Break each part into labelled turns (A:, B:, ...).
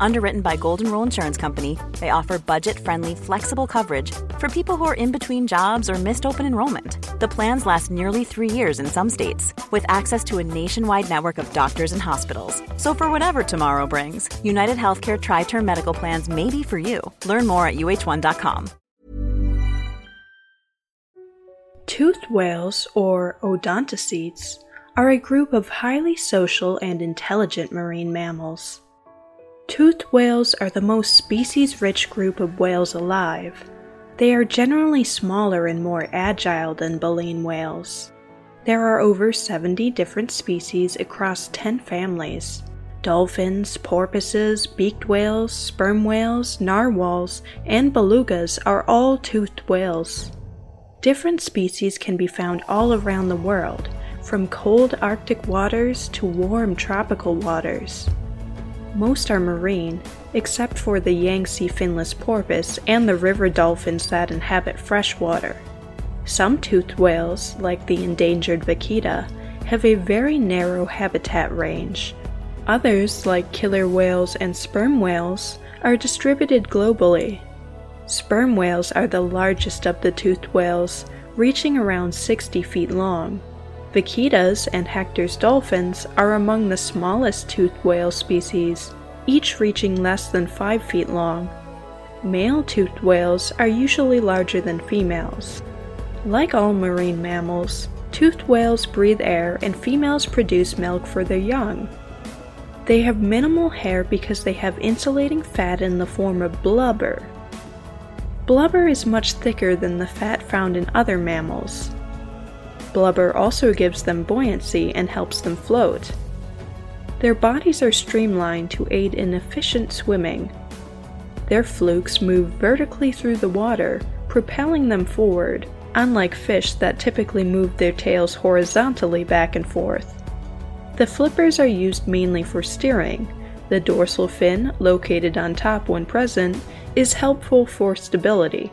A: Underwritten by Golden Rule Insurance Company, they offer budget friendly, flexible coverage for people who are in between jobs or missed open enrollment. The plans last nearly three years in some states, with access to a nationwide network of doctors and hospitals. So, for whatever tomorrow brings, United Healthcare Tri Term Medical Plans may be for you. Learn more at uh1.com.
B: Toothed whales, or odontocetes, are a group of highly social and intelligent marine mammals. Toothed whales are the most species rich group of whales alive. They are generally smaller and more agile than baleen whales. There are over 70 different species across 10 families. Dolphins, porpoises, beaked whales, sperm whales, narwhals, and belugas are all toothed whales. Different species can be found all around the world, from cold Arctic waters to warm tropical waters. Most are marine, except for the Yangtze finless porpoise and the river dolphins that inhabit freshwater. Some toothed whales, like the endangered vaquita, have a very narrow habitat range. Others, like killer whales and sperm whales, are distributed globally. Sperm whales are the largest of the toothed whales, reaching around 60 feet long. Vaquitas and Hector's dolphins are among the smallest toothed whale species, each reaching less than 5 feet long. Male toothed whales are usually larger than females. Like all marine mammals, toothed whales breathe air and females produce milk for their young. They have minimal hair because they have insulating fat in the form of blubber. Blubber is much thicker than the fat found in other mammals, Blubber also gives them buoyancy and helps them float. Their bodies are streamlined to aid in efficient swimming. Their flukes move vertically through the water, propelling them forward, unlike fish that typically move their tails horizontally back and forth. The flippers are used mainly for steering. The dorsal fin, located on top when present, is helpful for stability.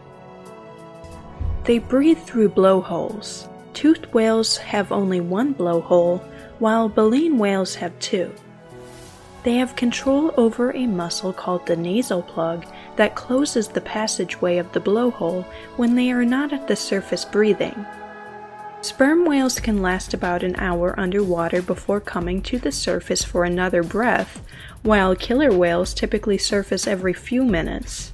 B: They breathe through blowholes. Toothed whales have only one blowhole, while baleen whales have two. They have control over a muscle called the nasal plug that closes the passageway of the blowhole when they are not at the surface breathing. Sperm whales can last about an hour underwater before coming to the surface for another breath, while killer whales typically surface every few minutes.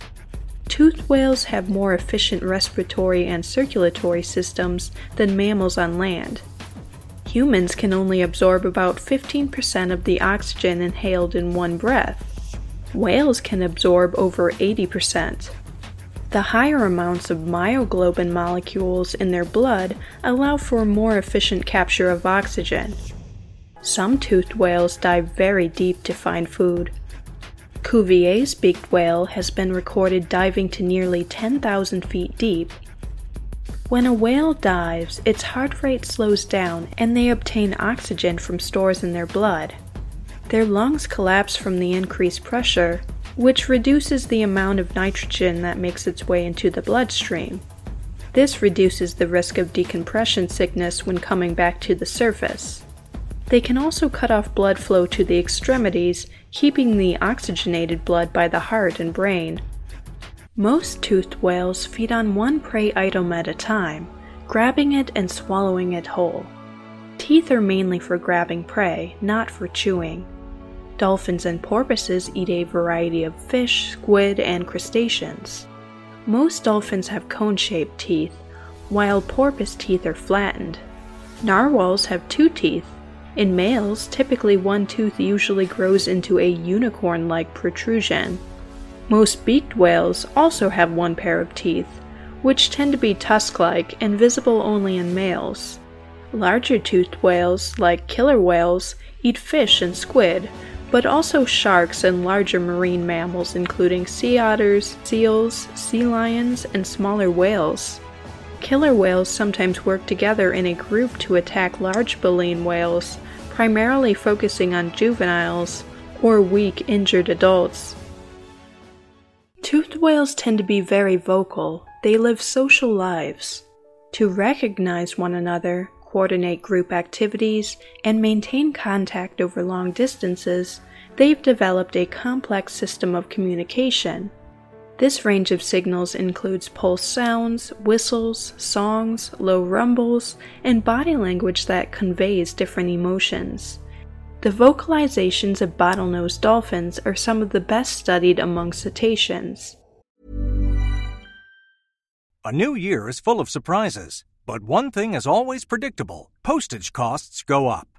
B: Toothed whales have more efficient respiratory and circulatory systems than mammals on land. Humans can only absorb about 15% of the oxygen inhaled in one breath. Whales can absorb over 80%. The higher amounts of myoglobin molecules in their blood allow for more efficient capture of oxygen. Some toothed whales dive very deep to find food, Cuvier's beaked whale has been recorded diving to nearly 10,000 feet deep. When a whale dives, its heart rate slows down and they obtain oxygen from stores in their blood. Their lungs collapse from the increased pressure, which reduces the amount of nitrogen that makes its way into the bloodstream. This reduces the risk of decompression sickness when coming back to the surface. They can also cut off blood flow to the extremities, keeping the oxygenated blood by the heart and brain. Most toothed whales feed on one prey item at a time, grabbing it and swallowing it whole. Teeth are mainly for grabbing prey, not for chewing. Dolphins and porpoises eat a variety of fish, squid, and crustaceans. Most dolphins have cone shaped teeth, while porpoise teeth are flattened. Narwhals have two teeth, in males, typically one tooth usually grows into a unicorn like protrusion. Most beaked whales also have one pair of teeth, which tend to be tusk like and visible only in males. Larger toothed whales, like killer whales, eat fish and squid, but also sharks and larger marine mammals, including sea otters, seals, sea lions, and smaller whales. Killer whales sometimes work together in a group to attack large baleen whales, primarily focusing on juveniles or weak, injured adults. Toothed whales tend to be very vocal, they live social lives. To recognize one another, coordinate group activities, and maintain contact over long distances, they've developed a complex system of communication. This range of signals includes pulse sounds, whistles, songs, low rumbles, and body language that conveys different emotions. The vocalizations of bottlenose dolphins are some of the best studied among cetaceans.
C: A new year is full of surprises, but one thing is always predictable postage costs go up.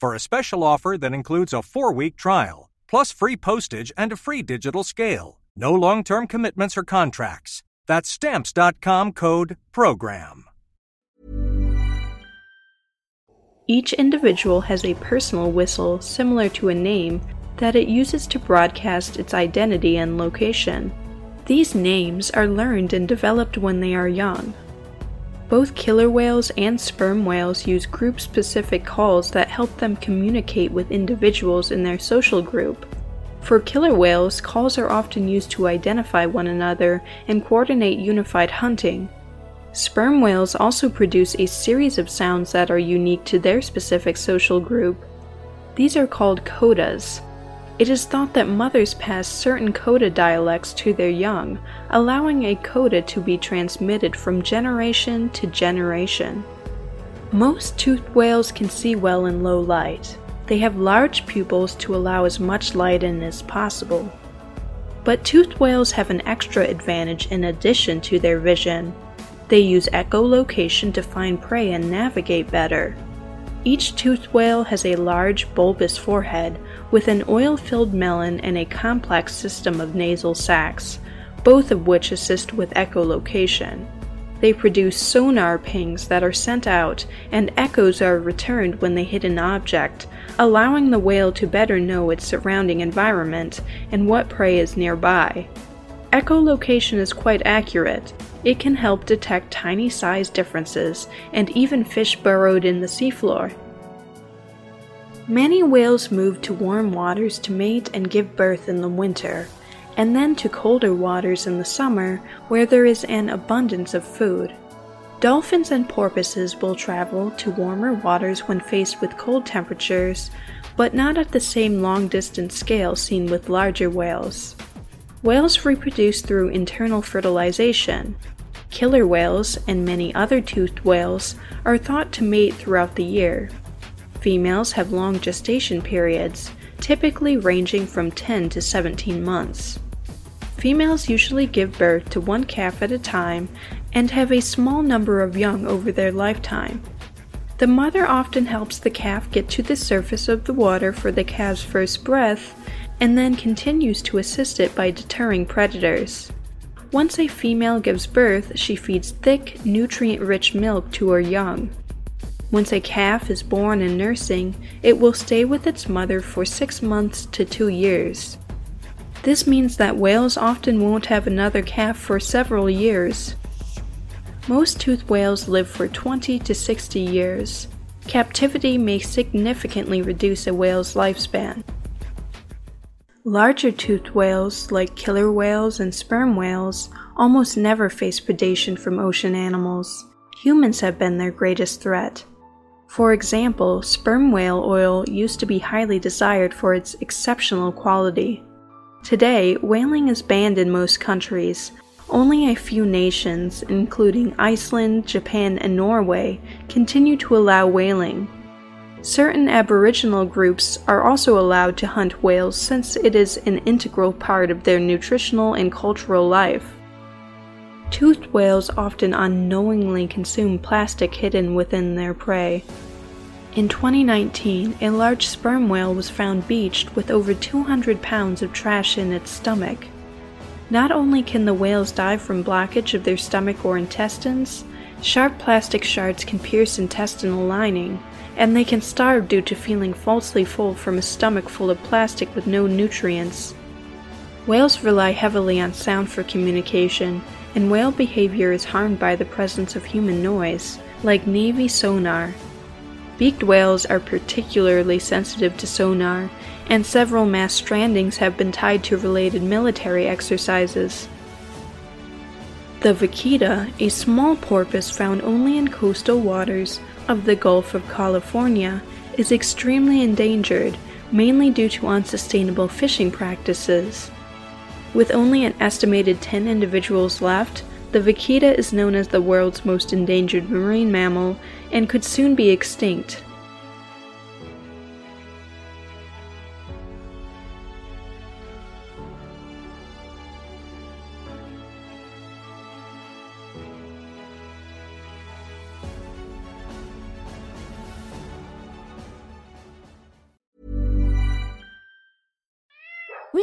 C: for a special offer that includes a four week trial, plus free postage and a free digital scale. No long term commitments or contracts. That's stamps.com code PROGRAM.
B: Each individual has a personal whistle similar to a name that it uses to broadcast its identity and location. These names are learned and developed when they are young. Both killer whales and sperm whales use group specific calls that help them communicate with individuals in their social group. For killer whales, calls are often used to identify one another and coordinate unified hunting. Sperm whales also produce a series of sounds that are unique to their specific social group. These are called codas. It is thought that mothers pass certain coda dialects to their young, allowing a coda to be transmitted from generation to generation. Most toothed whales can see well in low light. They have large pupils to allow as much light in as possible. But toothed whales have an extra advantage in addition to their vision. They use echolocation to find prey and navigate better. Each toothed whale has a large, bulbous forehead with an oil filled melon and a complex system of nasal sacs, both of which assist with echolocation. They produce sonar pings that are sent out, and echoes are returned when they hit an object, allowing the whale to better know its surrounding environment and what prey is nearby. Echolocation is quite accurate. It can help detect tiny size differences and even fish burrowed in the seafloor. Many whales move to warm waters to mate and give birth in the winter, and then to colder waters in the summer where there is an abundance of food. Dolphins and porpoises will travel to warmer waters when faced with cold temperatures, but not at the same long distance scale seen with larger whales. Whales reproduce through internal fertilization. Killer whales and many other toothed whales are thought to mate throughout the year. Females have long gestation periods, typically ranging from 10 to 17 months. Females usually give birth to one calf at a time and have a small number of young over their lifetime. The mother often helps the calf get to the surface of the water for the calf's first breath and then continues to assist it by deterring predators. Once a female gives birth, she feeds thick, nutrient rich milk to her young. Once a calf is born and nursing, it will stay with its mother for six months to two years. This means that whales often won't have another calf for several years. Most toothed whales live for 20 to 60 years. Captivity may significantly reduce a whale's lifespan. Larger toothed whales, like killer whales and sperm whales, almost never face predation from ocean animals. Humans have been their greatest threat. For example, sperm whale oil used to be highly desired for its exceptional quality. Today, whaling is banned in most countries. Only a few nations, including Iceland, Japan, and Norway, continue to allow whaling. Certain Aboriginal groups are also allowed to hunt whales since it is an integral part of their nutritional and cultural life. Toothed whales often unknowingly consume plastic hidden within their prey. In 2019, a large sperm whale was found beached with over 200 pounds of trash in its stomach. Not only can the whales die from blockage of their stomach or intestines, sharp plastic shards can pierce intestinal lining, and they can starve due to feeling falsely full from a stomach full of plastic with no nutrients. Whales rely heavily on sound for communication, and whale behavior is harmed by the presence of human noise, like Navy sonar. Beaked whales are particularly sensitive to sonar, and several mass strandings have been tied to related military exercises. The vaquita, a small porpoise found only in coastal waters of the Gulf of California, is extremely endangered, mainly due to unsustainable fishing practices. With only an estimated 10 individuals left, the vaquita is known as the world's most endangered marine mammal and could soon be extinct.